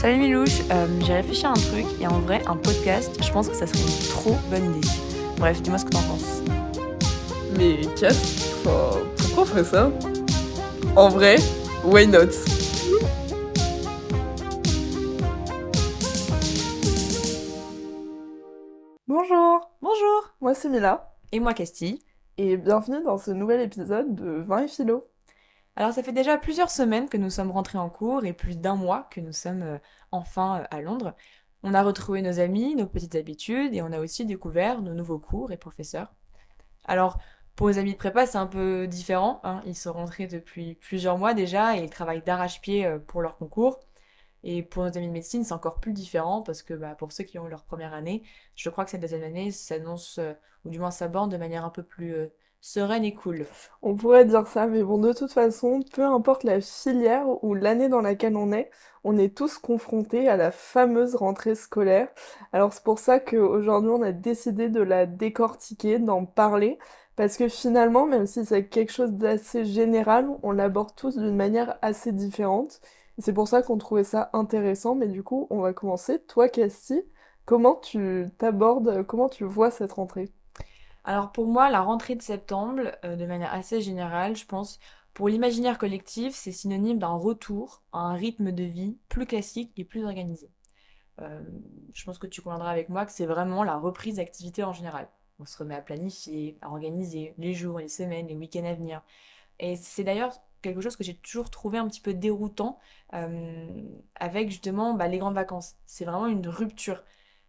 Salut Milouche, euh, j'ai réfléchi à un truc et en vrai, un podcast, je pense que ça serait une trop bonne idée. Bref, dis-moi ce que t'en penses. Mais Cass, enfin, pourquoi on ferait ça? En vrai, why not? Bonjour, Bonjour moi c'est Mila, Et moi Castille. et bienvenue dans ce nouvel épisode de Vin et Philo. Alors ça fait déjà plusieurs semaines que nous sommes rentrés en cours et plus d'un mois que nous sommes euh, enfin euh, à Londres. On a retrouvé nos amis, nos petites habitudes et on a aussi découvert nos nouveaux cours et professeurs. Alors pour les amis de prépa c'est un peu différent, hein. Ils sont rentrés depuis plusieurs mois déjà et ils travaillent d'arrache-pied euh, pour leur concours. Et pour nos amis de médecine c'est encore plus différent parce que bah, pour ceux qui ont eu leur première année, je crois que cette deuxième année s'annonce, ou du moins s'aborde de manière un peu plus sereine et cool. On pourrait dire ça, mais bon, de toute façon, peu importe la filière ou l'année dans laquelle on est, on est tous confrontés à la fameuse rentrée scolaire. Alors c'est pour ça qu'aujourd'hui on a décidé de la décortiquer, d'en parler, parce que finalement, même si c'est quelque chose d'assez général, on l'aborde tous d'une manière assez différente. C'est pour ça qu'on trouvait ça intéressant, mais du coup, on va commencer. Toi, Casti, comment tu t'abordes, comment tu vois cette rentrée? Alors pour moi, la rentrée de septembre, euh, de manière assez générale, je pense, pour l'imaginaire collectif, c'est synonyme d'un retour à un rythme de vie plus classique et plus organisé. Euh, je pense que tu conviendras avec moi que c'est vraiment la reprise d'activité en général. On se remet à planifier, à organiser les jours, les semaines, les week-ends à venir. Et c'est d'ailleurs quelque chose que j'ai toujours trouvé un petit peu déroutant euh, avec justement bah, les grandes vacances. C'est vraiment une rupture.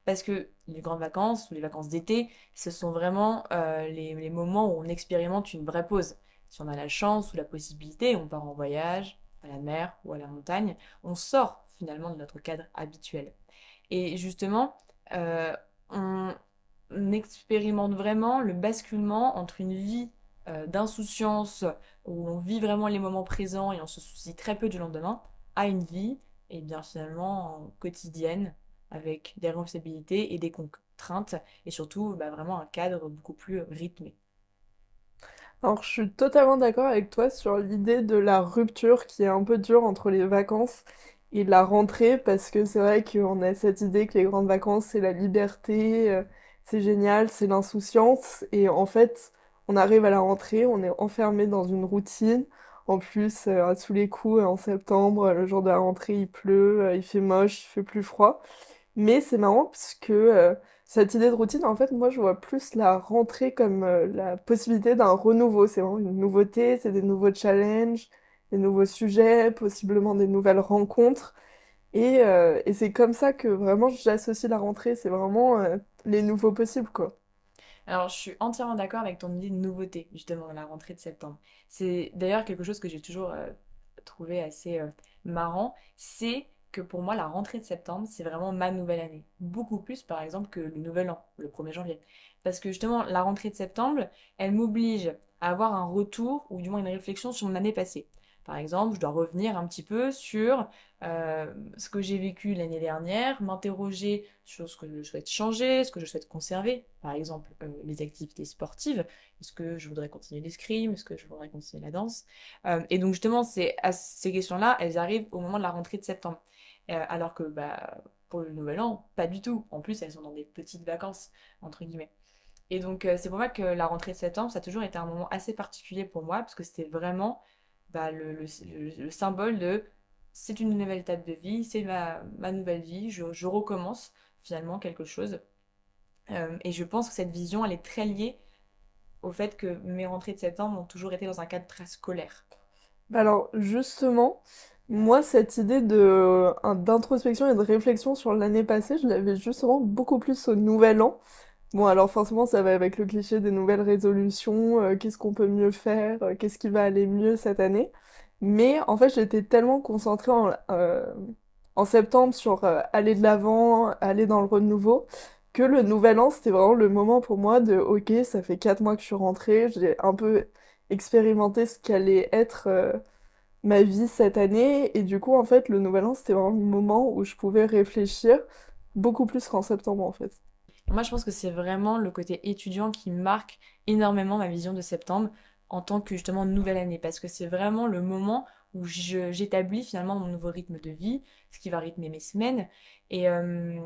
Parce que les grandes vacances ou les vacances d'été, ce sont vraiment euh, les, moments où on expérimente une vraie pause. Si on a la chance ou la possibilité, on part en voyage, à la mer ou à la montagne, on sort finalement de notre cadre habituel. Et justement, euh, on, on expérimente vraiment le basculement entre une vie euh, d'insouciance où on vit vraiment les moments présents et on se soucie très peu du lendemain, à une vie, et bien finalement quotidienne, avec des responsabilités et des contraintes, et surtout bah, vraiment un cadre beaucoup plus rythmé. Alors, je suis totalement d'accord avec toi sur l'idée de la rupture qui est un peu dure entre les vacances et la rentrée, parce que c'est vrai qu'on a cette idée que les grandes vacances, c'est la liberté, euh, c'est génial, c'est l'insouciance, et en fait, on arrive à la rentrée, on est enfermé dans une routine. En plus, euh, à tous les coups, en septembre, le jour de la rentrée, il pleut, euh, il fait moche, il fait plus froid. Mais c'est marrant parce que euh, cette idée de routine, en fait, moi, je vois plus la rentrée comme euh, la possibilité d'un renouveau. C'est vraiment une nouveauté, c'est des nouveaux challenges, des nouveaux sujets, possiblement des nouvelles rencontres. Et, euh, et c'est comme ça que vraiment j'associe la rentrée. C'est vraiment les nouveaux possibles, quoi. Alors, je suis entièrement d'accord avec ton idée de nouveauté, justement, dans la rentrée de septembre. C'est d'ailleurs quelque chose que j'ai toujours trouvé assez marrant, c'est que pour moi, la rentrée de septembre, c'est vraiment ma nouvelle année. Beaucoup plus, par exemple, que le nouvel an, le 1er janvier. Parce que justement, la rentrée de septembre, elle m'oblige à avoir un retour, ou du moins une réflexion sur mon année passée. Par exemple, je dois revenir un petit peu sur euh, ce que j'ai vécu l'année dernière, m'interroger sur ce que je souhaite changer, ce que je souhaite conserver. Par exemple, euh, les activités sportives. Est-ce que je voudrais continuer l'escrime? Est-ce que je voudrais continuer la danse? Euh, et donc justement, ces questions-là, elles arrivent au moment de la rentrée de septembre. Alors que bah, pour le nouvel an, pas du tout. En plus, elles sont dans des petites vacances, entre guillemets. Et donc, c'est pour ça que la rentrée de septembre, ça a toujours été un moment assez particulier pour moi, parce que c'était vraiment bah, le symbole de c'est une nouvelle étape de vie, c'est ma, nouvelle vie, je, recommence finalement quelque chose. Euh, et je pense que cette vision, elle est très liée au fait que mes rentrées de septembre ont toujours été dans un cadre très scolaire. Bah Alors justement, moi cette idée de un- d'introspection et de réflexion sur l'année passée, je l'avais justement beaucoup plus au Nouvel An. Bon alors forcément ça va avec le cliché des nouvelles résolutions, euh, qu'est-ce qu'on peut mieux faire, euh, qu'est-ce qui va aller mieux cette année. Mais en fait j'étais tellement concentrée en, euh, septembre sur euh, aller de l'avant, aller dans le renouveau, que le Nouvel An c'était vraiment le moment pour moi de ok ça fait quatre mois que je suis rentrée, j'ai un peu expérimenté ce qu'allait être euh, ma vie cette année. Et du coup, en fait, le nouvel an, c'était vraiment le moment où je pouvais réfléchir beaucoup plus qu'en septembre, en fait. Moi, je pense que c'est vraiment le côté étudiant qui marque énormément ma vision de septembre en tant que justement nouvelle année, parce que c'est vraiment le moment où j'établis finalement mon nouveau rythme de vie, ce qui va rythmer mes semaines. Et, euh,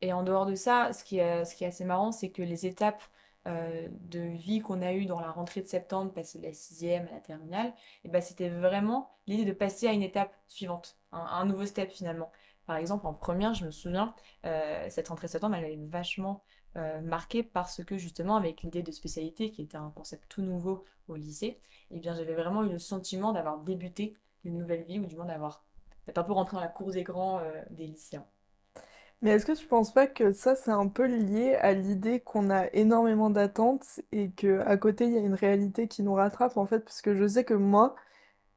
et en dehors de ça, ce qui est, ce qui est assez marrant, c'est que les étapes euh, de vie qu'on a eues dans la rentrée de septembre, passer de la sixième à la terminale, et ben, c'était vraiment l'idée de passer à une étape suivante, un, un nouveau step finalement. Par exemple, en première, je me souviens, euh, cette rentrée de septembre, elle avait vachement euh, marquée parce que justement, avec l'idée de spécialité, qui était un concept tout nouveau au lycée, eh bien, j'avais vraiment eu le sentiment d'avoir débuté une nouvelle vie, ou du moins d'avoir d'être un peu rentré dans la cour des grands euh, des lycéens. Mais est-ce que tu penses pas que ça, c'est un peu lié à l'idée qu'on a énormément d'attentes et que à côté, il y a une réalité qui nous rattrape en fait? Parce que je sais que moi,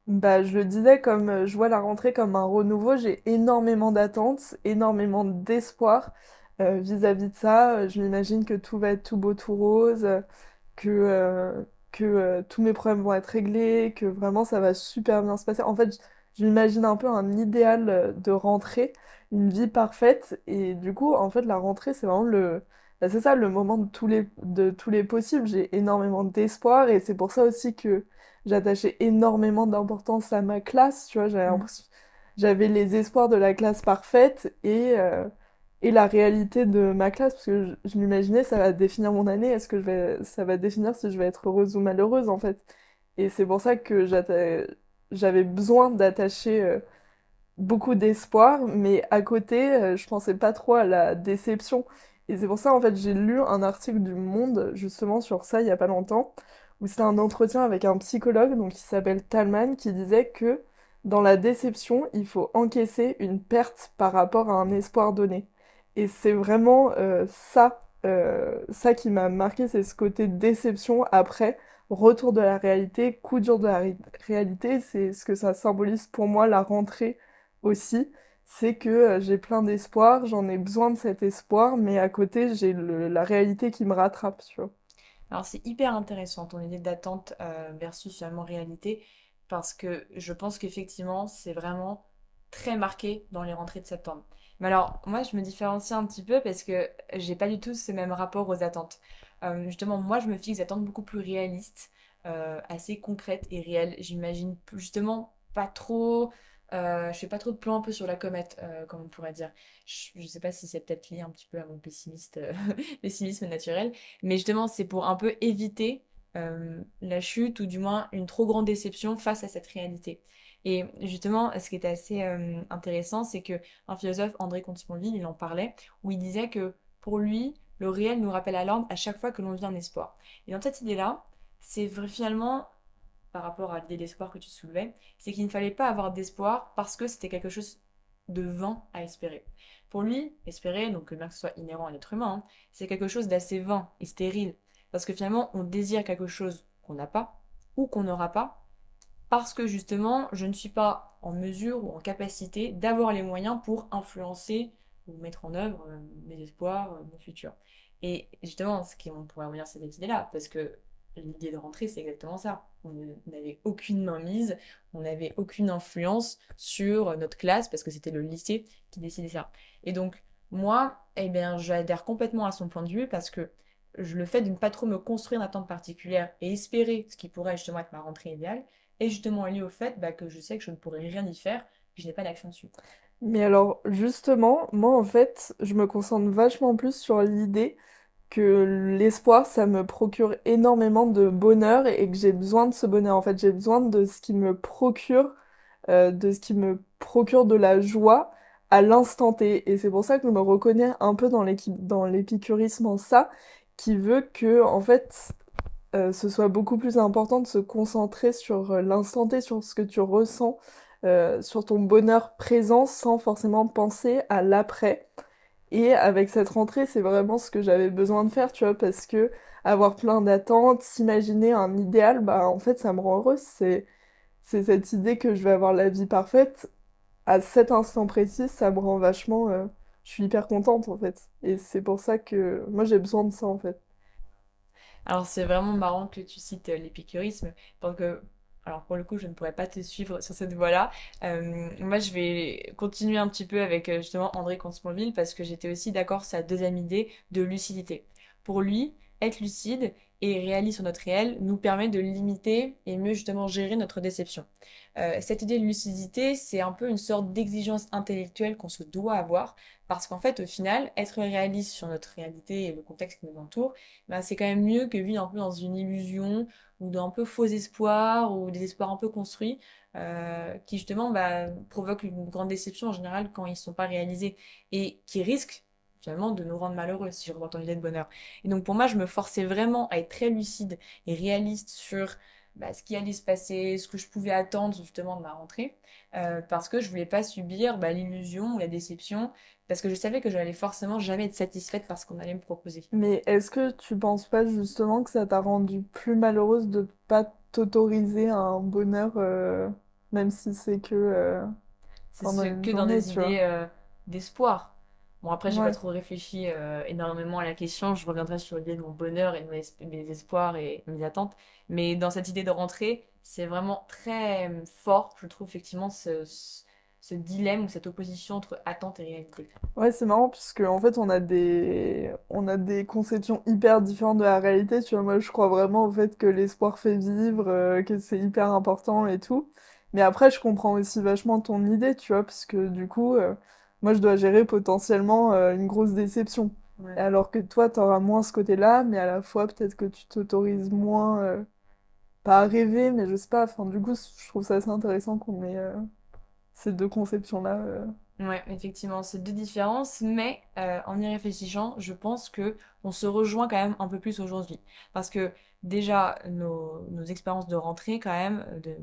Bah, je le disais, comme euh, je vois la rentrée comme un renouveau, j'ai énormément d'attentes, énormément d'espoir euh, vis-à-vis de ça. Euh, Je m'imagine que tout va être tout beau, tout rose, euh, que, que tous mes problèmes vont être réglés, que vraiment ça va super bien se passer. En fait, je, m'imagine un peu un idéal de rentrée, une vie parfaite. Et du coup, en fait, la rentrée, c'est vraiment le... bah, c'est ça, le moment de tous les, de tous les possibles. J'ai énormément d'espoir et c'est pour ça aussi que j'attachais énormément d'importance à ma classe, tu vois, j'avais Mm. j'avais les espoirs de la classe parfaite et, euh, et la réalité de ma classe, parce que je, je m'imaginais ça va définir mon année, est-ce que je vais, ça va définir si je vais être heureuse ou malheureuse en fait. Et c'est pour ça que j'avais besoin d'attacher euh, beaucoup d'espoir, mais à côté, euh, je pensais pas trop à la déception. Et c'est pour ça, en fait, j'ai lu un article du Monde, justement, sur ça, il y a pas longtemps, où c'était un entretien avec un psychologue, donc qui s'appelle Talman, qui disait que dans la déception, il faut encaisser une perte par rapport à un espoir donné. Et c'est vraiment euh, ça, euh, ça qui m'a marqué, c'est ce côté déception après, retour de la réalité, coup dur de la ré- réalité, c'est ce que ça symbolise pour moi, la rentrée aussi, c'est que euh, j'ai plein d'espoir, j'en ai besoin de cet espoir, mais à côté, j'ai la réalité qui me rattrape, tu vois. Alors c'est hyper intéressant ton idée d'attente versus finalement réalité parce que je pense qu'effectivement c'est vraiment très marqué dans les rentrées de septembre. Mais alors moi je me différencie un petit peu parce que j'ai pas du tout ce même rapport aux attentes. Euh, justement moi je me fixe des attentes beaucoup plus réalistes, euh, assez concrètes et réelles. J'imagine justement pas trop, euh, je fais pas trop de plans un peu sur la comète comme on pourrait dire. Je, je sais pas si c'est peut-être lié un petit peu à mon pessimisme naturel. Mais justement, c'est pour un peu éviter la chute ou du moins une trop grande déception face à cette réalité. Et justement, ce qui est assez euh, intéressant, c'est que un philosophe, André Comte-Sponville, il en parlait, où il disait que pour lui, le réel nous rappelle à l'ordre à chaque fois que l'on vit un espoir. Et dans cette idée-là, c'est finalement, par rapport à l'idée d'espoir que tu soulevais, c'est qu'il ne fallait pas avoir d'espoir parce que c'était quelque chose de vain à espérer. Pour lui, espérer, donc bien que ce soit inhérent à l'être humain, hein, c'est quelque chose d'assez vain et stérile. Parce que finalement, on désire quelque chose qu'on n'a pas ou qu'on n'aura pas, parce que justement, je ne suis pas en mesure ou en capacité d'avoir les moyens pour influencer ou mettre en œuvre euh, mes espoirs, euh, mon futur. Et justement, ce qui, on pourrait revenir sur cette idée-là, parce que l'idée de rentrer, c'est exactement ça. On n'avait aucune mainmise, on n'avait aucune influence sur notre classe, parce que c'était le lycée qui décidait ça. Et donc, moi, eh bien, j'adhère complètement à son point de vue, parce que je- le fait de ne pas trop me construire d'attente particulière et espérer ce qui pourrait justement être ma rentrée idéale, est justement lié au fait bah, que je sais que je ne pourrai rien y faire, que je n'ai pas d'action dessus. Mais alors, justement, moi, en fait, je me concentre vachement plus sur l'idée que l'espoir, ça me procure énormément de bonheur et que j'ai besoin de ce bonheur. En fait, j'ai besoin de ce qui me procure, euh, de ce qui me procure de la joie à l'instant T. Et c'est pour ça que je me reconnais un peu dans l'épicurisme en ça, qui veut que, en fait, euh, ce soit beaucoup plus important de se concentrer sur euh, l'instant T, sur ce que tu ressens, euh, sur ton bonheur présent sans forcément penser à l'après. Et avec cette rentrée, c'est vraiment ce que j'avais besoin de faire, tu vois, parce que avoir plein d'attentes, s'imaginer un idéal, bah en fait, ça me rend heureuse. C'est, cette idée que je vais avoir la vie parfaite. À cet instant précis, ça me rend vachement, je suis hyper contente en fait. Et c'est pour ça que moi j'ai besoin de ça en fait. Alors c'est vraiment marrant que tu cites euh, l'épicurisme, parce que, alors pour le coup, je ne pourrais pas te suivre sur cette voie-là. Euh, moi, je vais continuer un petit peu avec euh, justement André Comte-Sponville, parce que j'étais aussi d'accord sur la deuxième idée de lucidité. Pour lui, être lucide et réaliste sur notre réel nous permet de limiter et mieux justement gérer notre déception. Euh, cette idée de lucidité, c'est un peu une sorte d'exigence intellectuelle qu'on se doit avoir parce qu'en fait, au final, être réaliste sur notre réalité et le contexte qui nous entoure, ben, c'est quand même mieux que vivre un peu dans une illusion ou d'un peu faux espoir ou des espoirs un peu construits euh, qui justement bah, provoquent une grande déception en général quand ils ne sont pas réalisés et qui risquent finalement de nous rendre malheureux si je reprends ton idée de bonheur. Et donc pour moi, je me forçais vraiment à être très lucide et réaliste sur bah, ce qui allait se passer, ce que je pouvais attendre justement de ma rentrée, euh, parce que je voulais pas subir bah, l'illusion ou la déception, parce que je savais que je n'allais forcément jamais être satisfaite par ce qu'on allait me proposer. Mais est-ce que tu penses pas justement que ça t'a rendu plus malheureuse de pas t'autoriser un bonheur, euh, même si c'est que euh, c'est que dans des idées d'espoir. Bon, après, j'ai pas trop réfléchi euh, énormément à la question. Je reviendrai sur l'idée de mon bonheur et de mes, espoirs et mes attentes. Mais dans cette idée de rentrer, c'est vraiment très euh, fort, je trouve, effectivement, ce, ce, dilemme ou cette opposition entre attente et réalité. Ouais, c'est marrant, puisque en fait, on a des, on a des conceptions hyper différentes de la réalité. Tu vois, moi, je crois vraiment au fait que l'espoir fait vivre, euh, que c'est hyper important et tout. Mais après, je comprends aussi vachement ton idée, tu vois, parce que du coup moi je dois gérer potentiellement euh, une grosse déception. Alors que toi, tu auras moins ce côté-là, mais à la fois peut-être que tu t'autorises moins, euh, pas à rêver, mais je sais pas. Enfin, du coup, je trouve ça assez intéressant qu'on ait euh, ces deux conceptions-là. Ouais, effectivement, c'est deux différences, mais en y réfléchissant, je pense que on se rejoint quand même un peu plus aujourd'hui. Parce que déjà nos, nos expériences de rentrée quand même, euh,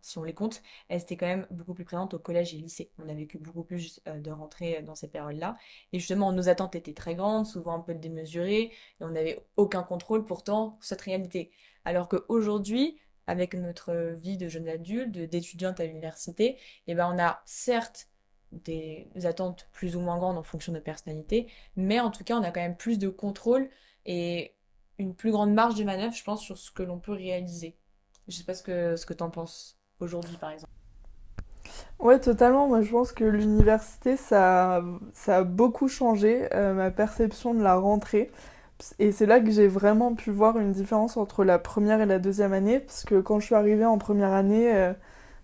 si on les compte, elles étaient quand même beaucoup plus présentes au collège et lycée. On a vécu beaucoup plus euh, de rentrées dans ces périodes-là. Et justement, nos attentes étaient très grandes, souvent un peu démesurées, et on n'avait aucun contrôle pourtant cette réalité. Alors qu'aujourd'hui, avec notre vie de jeune adulte, d'étudiante à l'université, eh ben on a certes des attentes plus ou moins grandes en fonction de personnalité, mais en tout cas, on a quand même plus de contrôle et une plus grande marge de manœuvre, je pense, sur ce que l'on peut réaliser. Je sais pas ce que, ce que tu en penses aujourd'hui, par exemple. Ouais, totalement. Moi, je pense que l'université, ça, ça a beaucoup changé euh, ma perception de la rentrée. Et c'est là que j'ai vraiment pu voir une différence entre la première et la deuxième année. Parce que quand je suis arrivée en première année, euh,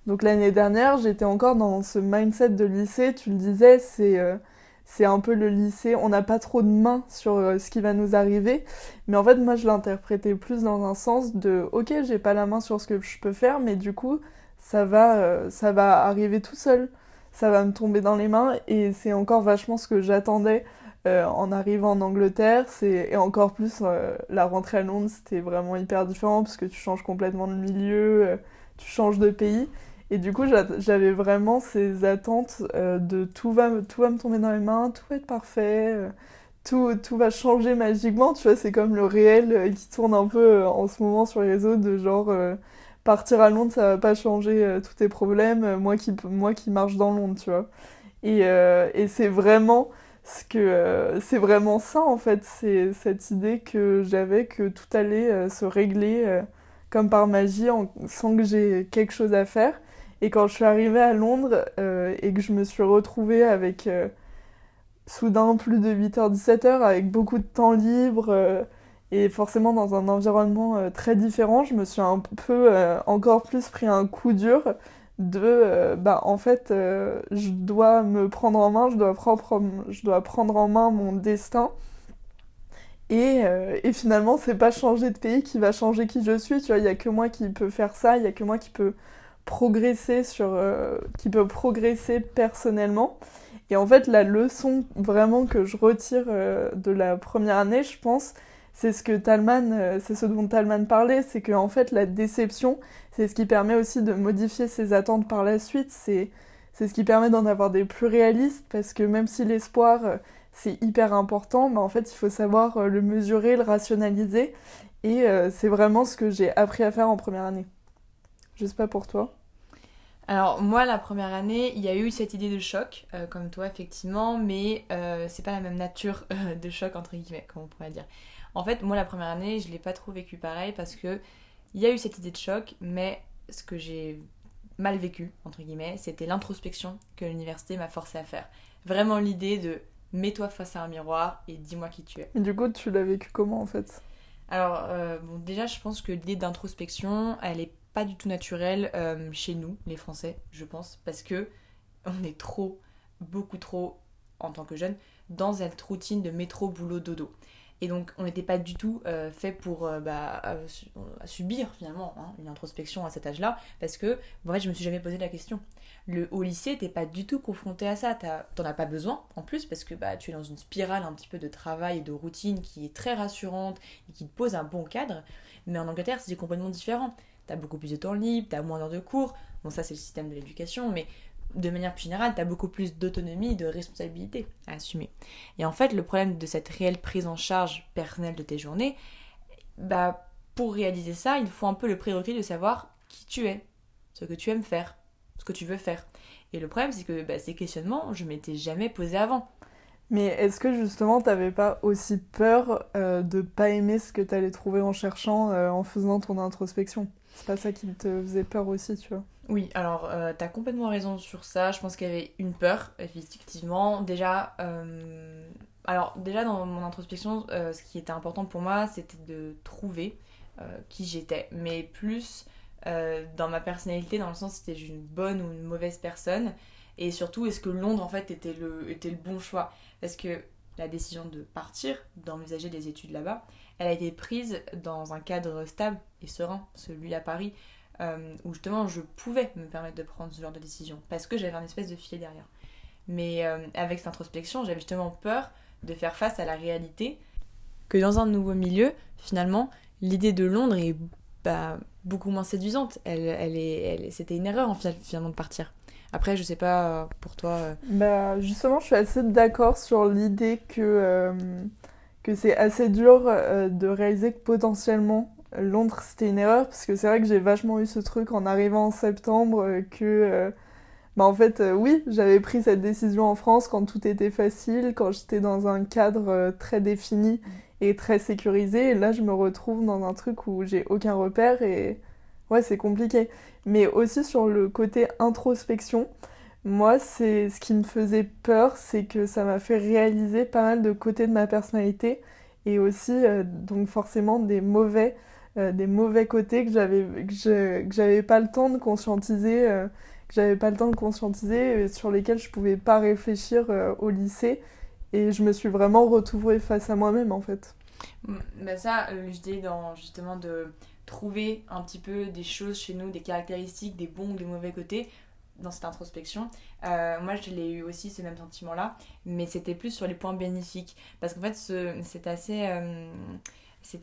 donc l'année dernière, j'étais encore dans ce mindset de lycée. Tu le disais, c'est euh, c'est un peu le lycée, on n'a pas trop de main sur euh, ce qui va nous arriver, mais en fait moi je l'interprétais plus dans un sens de ok j'ai pas la main sur ce que je peux faire, mais du coup ça va, euh, ça va arriver tout seul, ça va me tomber dans les mains et c'est encore vachement ce que j'attendais euh, en arrivant en Angleterre, c'est et encore plus la rentrée à Londres c'était vraiment hyper différent parce que tu changes complètement de milieu, tu changes de pays. Et du coup, j'avais vraiment ces attentes euh, de tout va, tout va me tomber dans les mains, tout va être parfait, euh, tout, tout va changer magiquement. Tu vois, c'est comme le réel euh, qui tourne un peu en ce moment sur les réseaux de genre partir à Londres, ça va pas changer tous tes problèmes, moi qui, moi qui marche dans Londres, tu vois. Et, et c'est vraiment ce que c'est vraiment ça en fait, c'est cette idée que j'avais que tout allait se régler comme par magie sans que j'ai quelque chose à faire. Et quand je suis arrivée à Londres euh, et que je me suis retrouvée avec euh, soudain plus de 8h, 17h, avec beaucoup de temps libre euh, et forcément dans un environnement très différent, je me suis un peu encore plus pris un coup dur de bah en fait je dois me prendre en main, je dois prendre, je dois prendre en main mon destin. Et, et finalement, c'est pas changer de pays qui va changer qui je suis. Tu vois, il y a que moi qui peut faire ça, il y a que moi qui peut progresser sur euh, qui peut progresser personnellement. Et en fait la leçon vraiment que je retire euh, de la première année je pense c'est ce que Talman euh, c'est ce dont Talman parlait c'est que en fait la déception c'est ce qui permet aussi de modifier ses attentes par la suite. C'est c'est ce qui permet d'en avoir des plus réalistes parce que même si l'espoir c'est hyper important mais en fait il faut savoir le mesurer le rationaliser. Et c'est vraiment ce que j'ai appris à faire en première année je sais pas pour toi. Alors moi la première année, il y a eu cette idée de choc, euh, comme toi effectivement, mais euh, c'est pas la même nature euh, de choc entre guillemets, comme on pourrait dire. En fait, moi la première année, je l'ai pas trop vécu pareil parce que il y a eu cette idée de choc, mais ce que j'ai mal vécu entre guillemets, c'était l'introspection que l'université m'a forcé à faire. Vraiment l'idée de mets-toi face à un miroir et dis-moi qui tu es. Et du coup, tu l'as vécu comment en fait? Alors, euh, bon, déjà, je pense que l'idée d'introspection, elle est pas du tout naturelle euh, chez nous, les Français, je pense, parce que on est trop, beaucoup trop, en tant que jeunes, dans cette routine de métro, boulot, dodo. Et donc, on n'était pas du tout euh, fait pour euh, bah, su- subir finalement hein, une introspection à cet âge-là, parce que en fait, je me suis jamais posé la question. Le, au lycée, t'es pas du tout confronté à ça. T'en as pas besoin en plus, parce que bah, tu es dans une spirale un petit peu de travail et de routine qui est très rassurante et qui te pose un bon cadre. Mais en Angleterre, c'est complètement différent. T'as beaucoup plus de temps libre, t'as moins d'heures de cours. Bon, ça, c'est le système de l'éducation, mais de manière plus générale, t'as beaucoup plus d'autonomie de responsabilité à assumer. Et en fait, le problème de cette réelle prise en charge personnelle de tes journées, bah, pour réaliser ça, il faut un peu le prérequis de savoir qui tu es, ce que tu aimes faire, ce que tu veux faire. Et le problème, c'est que bah, ces questionnements, je m'étais jamais posé avant. Mais est-ce que justement t'avais pas aussi peur euh, de pas aimer ce que t'allais trouver en cherchant, euh, en faisant ton introspection? C'est pas ça qui te faisait peur aussi, tu vois? Oui, alors euh, t'as complètement raison sur ça. Je pense qu'il y avait une peur, effectivement. Déjà, euh, alors déjà dans mon introspection, euh, ce qui était important pour moi, c'était de trouver qui j'étais, mais plus dans ma personnalité, dans le sens si c'était une bonne ou une mauvaise personne, et surtout est-ce que Londres en fait était le, était le bon choix, parce que la décision de partir, d'envisager des études là-bas, elle a été prise dans un cadre stable et serein, celui à Paris euh, où justement je pouvais me permettre de prendre ce genre de décision parce que j'avais un espèce de filet derrière. Mais euh, avec cette introspection, j'avais justement peur de faire face à la réalité que dans un nouveau milieu, finalement, l'idée de Londres est bah, beaucoup moins séduisante. Elle, elle est, elle- c'était une erreur en final- finalement de partir. Après, je sais pas euh, pour toi. Bah, justement, je suis assez d'accord sur l'idée que, que c'est assez dur euh, de réaliser que potentiellement Londres c'était une erreur, parce que c'est vrai que j'ai vachement eu ce truc en arrivant en septembre, euh, que, euh, bah en fait, euh, oui, j'avais pris cette décision en France quand tout était facile, quand j'étais dans un cadre euh, très défini et très sécurisé, et là je me retrouve dans un truc où j'ai aucun repère et ouais, c'est compliqué. Mais aussi sur le côté introspection. Moi, c'est ce qui me faisait peur, c'est que ça m'a fait réaliser pas mal de côtés de ma personnalité et aussi euh, donc forcément des mauvais euh, des mauvais côtés que j'avais que je- pas le temps de conscientiser euh, que j'avais pas le temps de conscientiser et sur lesquels je pouvais pas réfléchir au lycée et je me suis vraiment retrouvée face à moi-même en fait. Bah ça, euh, l'idée dans justement de trouver un petit peu des choses chez nous, des caractéristiques, des bons ou des mauvais côtés dans cette introspection. Euh, moi, je l'ai eu aussi ce même sentiment-là, mais c'était plus sur les points bénéfiques. Parce qu'en fait, ce- c'était assez, euh,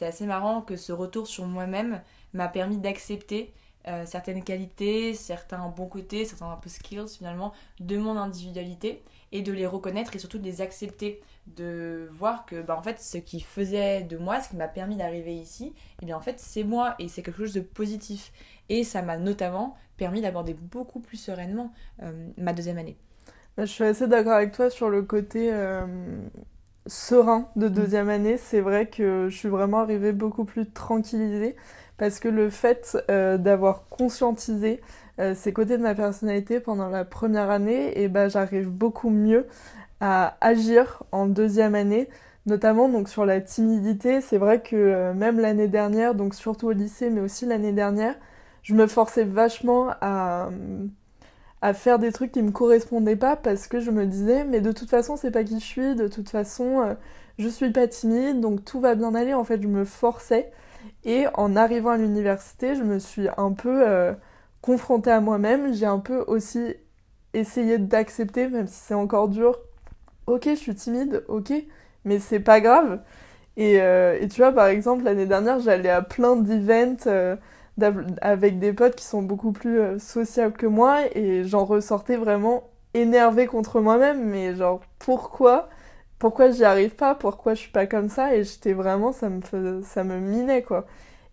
assez marrant que ce retour sur moi-même m'a permis d'accepter euh, certaines qualités, certains bons côtés, certains un peu skills finalement de mon individualité et de les reconnaître et surtout de les accepter de voir que bah, en fait ce qui faisait de moi, ce qui m'a permis d'arriver ici, et bien en fait c'est moi et c'est quelque chose de positif. Et ça m'a notamment permis d'aborder beaucoup plus sereinement euh, ma deuxième année. Bah, Je suis assez d'accord avec toi sur le côté euh, serein de deuxième année. C'est vrai que je suis vraiment arrivée beaucoup plus tranquillisée parce que le fait euh, d'avoir conscientisé euh, ces côtés de ma personnalité pendant la première année, et ben j'arrive beaucoup mieux à agir en deuxième année, notamment donc sur la timidité. C'est vrai que euh, même l'année dernière, donc surtout au lycée, mais aussi l'année dernière, je me forçais vachement à faire des trucs qui me correspondaient pas parce que je me disais mais de toute façon c'est pas qui je suis de toute façon je suis pas timide donc tout va bien aller en fait je me forçais et en arrivant à l'université je me suis un peu euh, confrontée à moi-même. J'ai un peu aussi essayé d'accepter même si c'est encore dur. Ok je suis timide ok mais c'est pas grave. Et, euh, et tu vois par exemple l'année dernière j'allais à plein d'events euh, avec des potes qui sont beaucoup plus sociables que moi. Et j'en ressortais vraiment énervée contre moi-même. Mais genre pourquoi pourquoi j'y arrive pas pourquoi je suis pas comme ça et j'étais vraiment ça me fais- ça me minait quoi.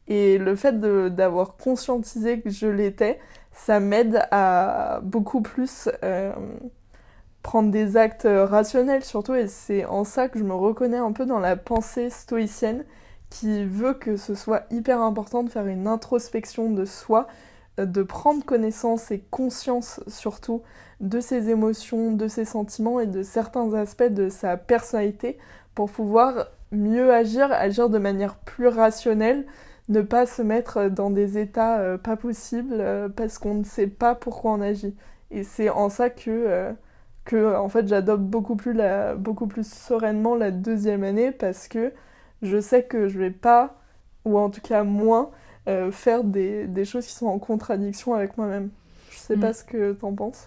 Et le fait d'avoir conscientisé que je l'étais ça m'aide à beaucoup plus euh, prendre des actes rationnels surtout et c'est en ça que je me reconnais un peu dans la pensée stoïcienne qui veut que ce soit hyper important de faire une introspection de soi, euh, de prendre connaissance et conscience surtout de ses émotions, de ses sentiments et de certains aspects de sa personnalité pour pouvoir mieux agir, agir de manière plus rationnelle, ne pas se mettre dans des états euh, pas possibles euh, parce qu'on ne sait pas pourquoi on agit. Et c'est en ça que, euh, que en fait, j'adopte beaucoup plus, la, beaucoup plus sereinement la deuxième année parce que je sais que je vais pas, ou en tout cas moins, faire des, des, choses qui sont en contradiction avec moi-même. Je sais pas mm. ce que t'en penses.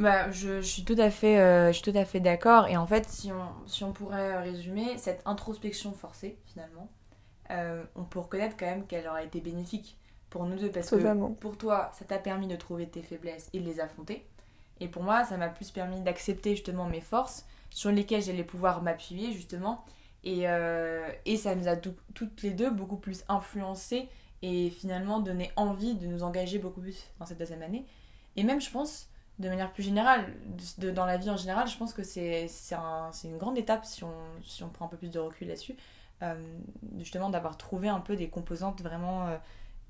Bah, je, je, suis tout à fait, je suis tout à fait d'accord. Et en fait, si on, si on pourrait résumer cette introspection forcée, finalement, euh, on peut reconnaître quand même qu'elle aura été bénéfique pour nous deux parce que pour toi, ça t'a permis de trouver tes faiblesses et de les affronter. Et pour moi, ça m'a plus permis d'accepter justement mes forces sur lesquelles j'allais pouvoir m'appuyer justement. Et, euh, et, ça nous a toutes les deux beaucoup plus influencé et finalement donné envie de nous engager beaucoup plus dans cette deuxième année. Et même, je pense, de manière plus générale, dans la vie en général, je pense que c'est un, une grande étape si on, si on prend un peu plus de recul là-dessus. Euh, justement d'avoir trouvé un peu des composantes vraiment euh,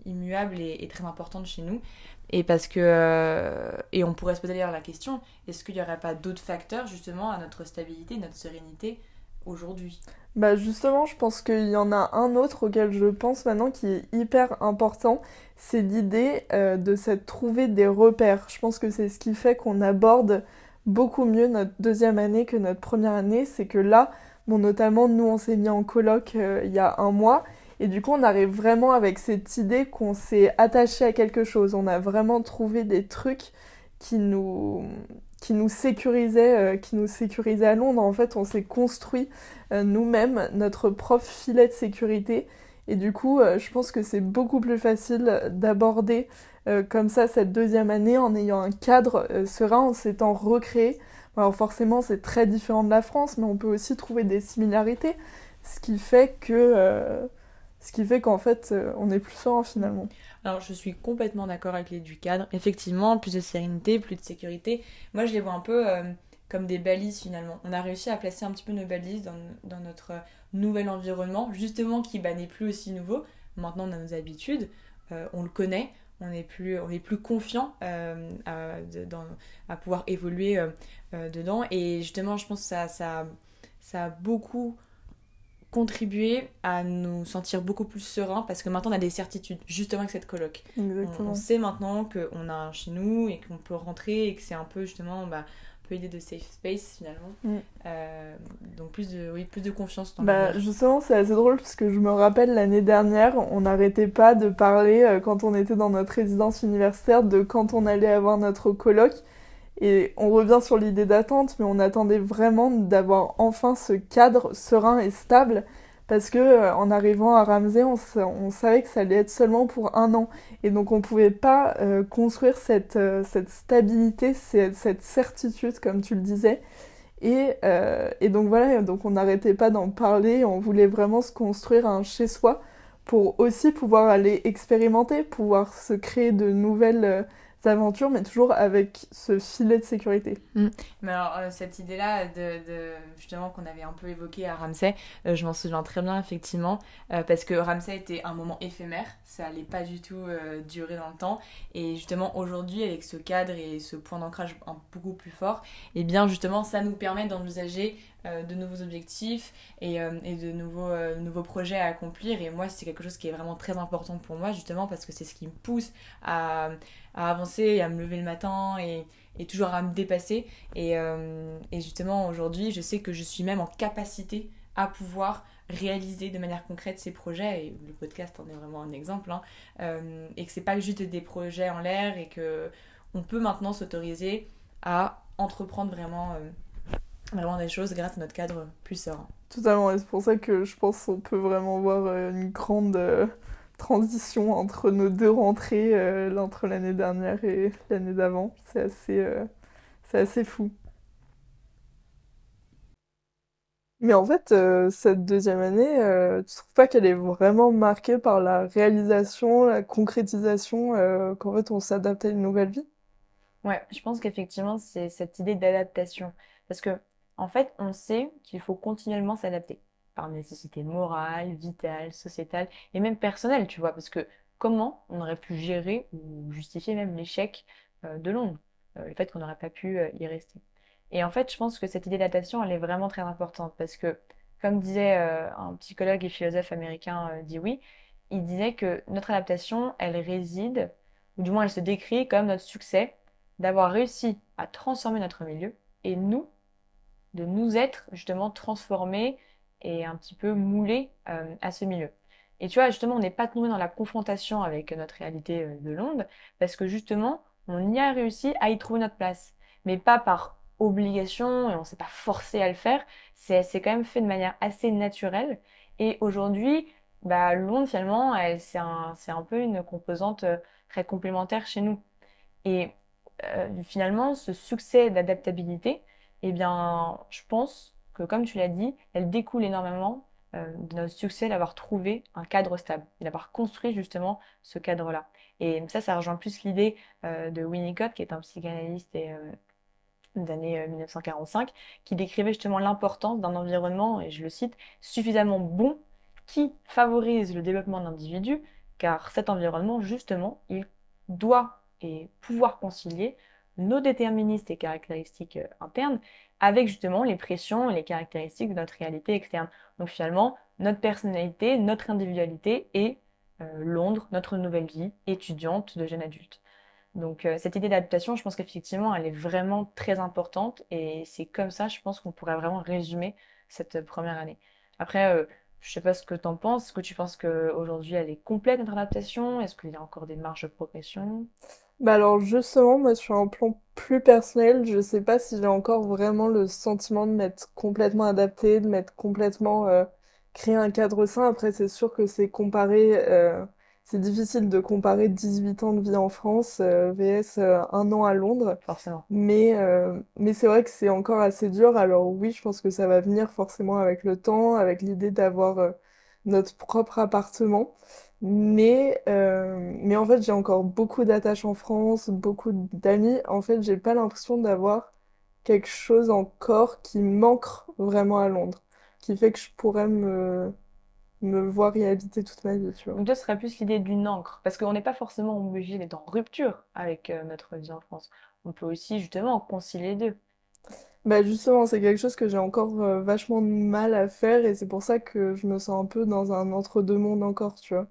immuables et, très importantes chez nous. Et parce que. Euh, et on pourrait se poser d'ailleurs la question est-ce qu'il n'y aurait pas d'autres facteurs justement à notre stabilité, notre sérénité aujourd'hui bah justement, je pense qu'il y en a un autre auquel je pense maintenant qui est hyper important, c'est l'idée de s'être trouvé des repères. Je pense que c'est ce qui fait qu'on aborde beaucoup mieux notre deuxième année que notre première année, c'est que là, Bon, notamment, nous, on s'est mis en colloque euh, il y a un mois. Et du coup, on arrive vraiment avec cette idée qu'on s'est attaché à quelque chose. On a vraiment trouvé des trucs qui nous, qui nous sécurisaient, euh, qui nous sécurisaient à Londres. En fait, on s'est construit euh, nous-mêmes notre propre filet de sécurité. Et du coup, je pense que c'est beaucoup plus facile d'aborder comme ça cette deuxième année en ayant un cadre serein, en s'étant recréé alors forcément, c'est très différent de la France, mais on peut aussi trouver des similarités, ce qui fait que, euh, ce qui fait qu'en fait, euh, on est plus serein finalement. Alors, je suis complètement d'accord avec les du cadre. Effectivement, plus de sérénité, plus de sécurité. Moi, je les vois un peu euh, comme des balises finalement. On a réussi à placer un petit peu nos balises dans, notre nouvel environnement, justement qui bah, n'est plus aussi nouveau. Maintenant, on a nos habitudes, on le connaît, on est plus, on confiant euh, à, pouvoir évoluer euh, euh, dedans. Et justement, je pense que ça, ça, ça a beaucoup contribué à nous sentir beaucoup plus sereins parce que maintenant on a des certitudes justement avec cette coloc. On, sait maintenant qu'on a un chez nous et qu'on peut rentrer et que c'est un peu justement bah, idée de safe space finalement. Mm. Euh, donc plus de, oui, plus de confiance dans bah, Justement, c'est assez drôle parce que je me rappelle l'année dernière, on n'arrêtait pas de parler euh, quand on était dans notre résidence universitaire de quand on allait avoir notre colloque. Et on revient sur l'idée d'attente, mais on attendait vraiment d'avoir enfin ce cadre serein et stable parce que euh, en arrivant à Ramsey, on, savait que ça allait être seulement pour un an. Et donc on pouvait pas euh, construire cette, euh, cette stabilité, cette, certitude, comme tu le disais. Et, et donc voilà, donc on n'arrêtait pas d'en parler, on voulait vraiment se construire un chez-soi pour aussi pouvoir aller expérimenter, pouvoir se créer de nouvelles aventures, mais toujours avec ce filet de sécurité. Mm. Mais alors, euh, cette idée-là, de, justement, qu'on avait un peu évoqué à Ramsey, euh, je m'en souviens très bien, effectivement, euh, parce que Ramsey était un moment éphémère, ça allait pas du tout durer dans le temps, et justement, aujourd'hui, avec ce cadre et ce point d'ancrage beaucoup plus fort, et eh bien, justement, ça nous permet d'envisager de nouveaux objectifs et, et de nouveaux, nouveaux projets à accomplir. Et moi, c'est quelque chose qui est vraiment très important pour moi, justement, parce que c'est ce qui me pousse à, à avancer à me lever le matin et, et toujours à me dépasser. Et, euh, et justement, aujourd'hui, je sais que je suis même en capacité à pouvoir réaliser de manière concrète ces projets et le podcast en est vraiment un exemple hein, euh, et que c'est pas juste des projets en l'air et que on peut maintenant s'autoriser à entreprendre vraiment euh, vraiment des choses grâce à notre cadre plus serein. Totalement, et c'est pour ça que je pense qu'on peut vraiment voir une grande transition entre nos deux rentrées, euh, entre l'année dernière et l'année d'avant. C'est assez, euh, c'est assez fou. Mais en fait, euh, cette deuxième année, tu trouves pas qu'elle est vraiment marquée par la réalisation, la concrétisation, qu'en fait on s'adapte à une nouvelle vie? Ouais, je pense qu'effectivement, c'est cette idée d'adaptation. Parce que, en fait, on sait qu'il faut continuellement s'adapter par nécessité morale, vitale, sociétale et même personnelle, tu vois, parce que comment on aurait pu gérer ou justifier même l'échec euh, de Londres, euh, le fait qu'on n'aurait pas pu euh, y rester. Et en fait, je pense que cette idée d'adaptation, elle est vraiment très importante parce que comme disait un psychologue et philosophe américain Dewey, il disait que notre adaptation, elle réside, ou du moins elle se décrit comme notre succès d'avoir réussi à transformer notre milieu et nous, de nous être justement transformés et un petit peu moulés euh, à ce milieu. Et tu vois, justement, on n'est pas tombé dans la confrontation avec notre réalité euh, de Londres, parce que justement, on y a réussi à y trouver notre place. Mais pas par obligation, et on s'est pas forcé à le faire, c'est quand même fait de manière assez naturelle. Et aujourd'hui, bah, Londres, finalement, c'est un, un peu une composante euh, très complémentaire chez nous. Et finalement, ce succès d'adaptabilité, eh bien, je pense que, comme tu l'as dit, elle découle énormément euh, de notre succès d'avoir trouvé un cadre stable d'avoir construit justement ce cadre-là. Et ça, ça rejoint plus l'idée euh, de Winnicott, qui est un psychanalyste et, des années 1945, qui décrivait justement l'importance d'un environnement, et je le cite, suffisamment bon qui favorise le développement de l'individu, car cet environnement, justement, il doit et pouvoir concilier nos déterministes et caractéristiques euh, internes avec justement les pressions et les caractéristiques de notre réalité externe. Donc finalement, notre personnalité, notre individualité et euh, Londres, notre nouvelle vie étudiante de jeune adulte. Donc euh, cette idée d'adaptation, je pense qu'effectivement, elle est vraiment très importante et c'est comme ça, je pense qu'on pourrait vraiment résumer cette première année. Après, je sais pas ce que tu en penses. Est-ce que tu penses qu'aujourd'hui, elle est complète, notre adaptation? Est-ce qu'il y a encore des marges de progression? Bah alors justement, moi sur un plan plus personnel, je sais pas si j'ai encore vraiment le sentiment de m'être complètement adapté, de m'être complètement euh, créé un cadre sain. Après, c'est sûr que c'est comparé euh, c'est difficile de comparer 18 ans de vie en France euh, vs euh, un an à Londres. Forcément. Mais, euh, mais c'est vrai que c'est encore assez dur. Alors oui, je pense que ça va venir forcément avec le temps, avec l'idée d'avoir notre propre appartement. Mais, mais en fait, j'ai encore beaucoup d'attaches en France, beaucoup d'amis. En fait, j'ai pas l'impression d'avoir quelque chose encore qui manque vraiment à Londres, qui fait que je pourrais me me voir y habiter toute ma vie, tu vois. Donc toi, ce serait plus l'idée d'une encre, parce qu'on n'est pas forcément obligé d'être en rupture avec euh, notre vie en France. On peut aussi justement concilier les deux. Bah justement, c'est quelque chose que j'ai encore euh, vachement de mal à faire et c'est pour ça que je me sens un peu dans un entre-deux-mondes encore, tu vois.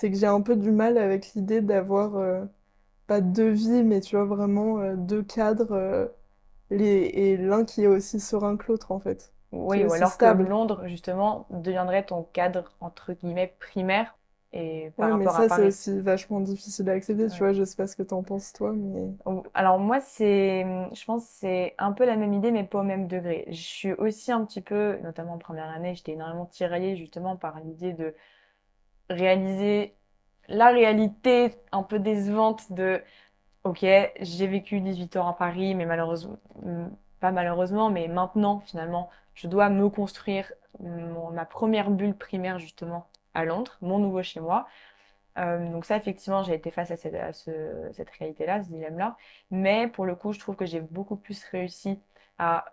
C'est que j'ai un peu du mal avec l'idée d'avoir euh, pas deux vies, mais tu vois, vraiment deux cadres les... et l'un qui est aussi serein que l'autre, en fait. Oui, ou alors que Londres, justement, deviendrait ton cadre, entre guillemets, primaire. Et par mais ça, c'est aussi vachement difficile à accepter, tu vois. Je sais pas ce que t'en penses, toi, mais... Alors, moi, c'est... Je pense que c'est un peu la même idée, mais pas au même degré. Je suis aussi un petit peu, notamment en première année, j'étais énormément tiraillée, justement, par l'idée de réaliser la réalité un peu décevante de... Ok, j'ai vécu 18 ans à Paris, mais malheureusement... Pas malheureusement, mais maintenant, finalement je dois me construire ma première bulle primaire justement à Londres, mon nouveau chez moi. Euh, donc ça, effectivement, j'ai été face à cette, cette réalité-là, ce dilemme-là. Mais pour le coup, je trouve que j'ai beaucoup plus réussi à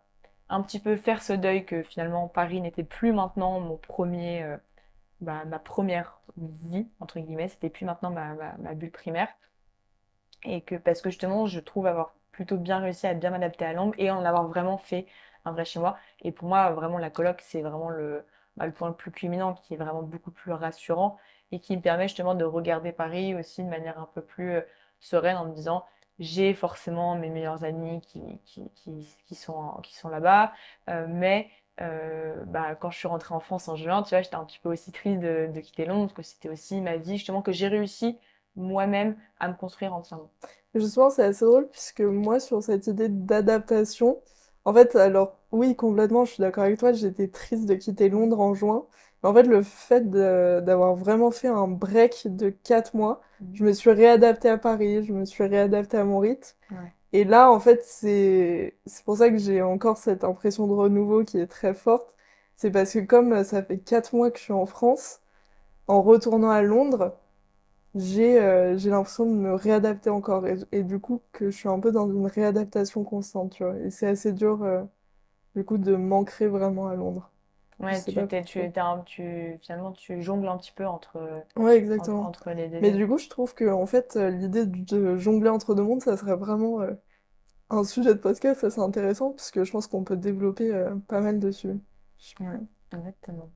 un petit peu faire ce deuil que finalement Paris n'était plus maintenant mon premier, euh, bah, ma première vie, entre guillemets, c'était plus maintenant ma, ma, bulle primaire. Et que parce que justement, je trouve avoir plutôt bien réussi à bien m'adapter à Londres et en avoir vraiment fait un vrai chez moi. Et pour moi, vraiment, la coloc, c'est vraiment le, bah, le point le plus culminant, qui est vraiment beaucoup plus rassurant et qui me permet justement de regarder Paris aussi de manière un peu plus euh, sereine en me disant j'ai forcément mes meilleurs amis qui, qui, qui, sont, qui sont là-bas, euh, mais euh, bah, quand je suis rentrée en France en juin, tu vois, j'étais un petit peu aussi triste de, de quitter Londres, parce que c'était aussi ma vie, justement, que j'ai réussi moi-même à me construire entièrement. Justement, c'est assez drôle, puisque moi, sur cette idée d'adaptation, en fait, alors oui, complètement, je suis d'accord avec toi, j'étais triste de quitter Londres en juin. Mais en fait, le fait d'avoir vraiment fait un break de 4 mois, je me suis réadaptée à Paris, je me suis réadaptée à mon rythme. Et là, en fait, c'est c'est pour ça que j'ai encore cette impression de renouveau qui est très forte. C'est parce que comme ça fait 4 mois que je suis en France, en retournant à Londres, j'ai euh, j'ai l'impression de me réadapter encore. Et, du coup que je suis un peu dans une réadaptation constante tu vois. Et c'est assez dur euh, du coup de m'ancrer vraiment à Londres ouais tu, t'es, tu, tu finalement tu jongles un petit peu entre ouais exactement entre, les deux mais du coup je trouve que en fait euh, l'idée de jongler entre deux mondes ça serait vraiment un sujet de podcast assez intéressant parce que je pense qu'on peut développer pas mal dessus ouais. Exactement.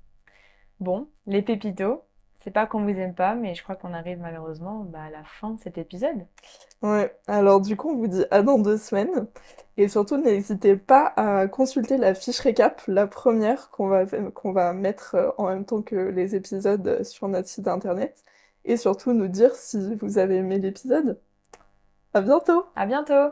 Bon, les pépitos, c'est pas qu'on vous aime pas, mais je crois qu'on arrive malheureusement bah, à la fin de cet épisode. Ouais, alors du coup, on vous dit à dans deux semaines. Et surtout, n'hésitez pas à consulter la fiche récap, la première qu'on va, qu'on va mettre euh, en même temps que les épisodes euh, sur notre site internet. Et surtout, nous dire si vous avez aimé l'épisode. À bientôt! À bientôt!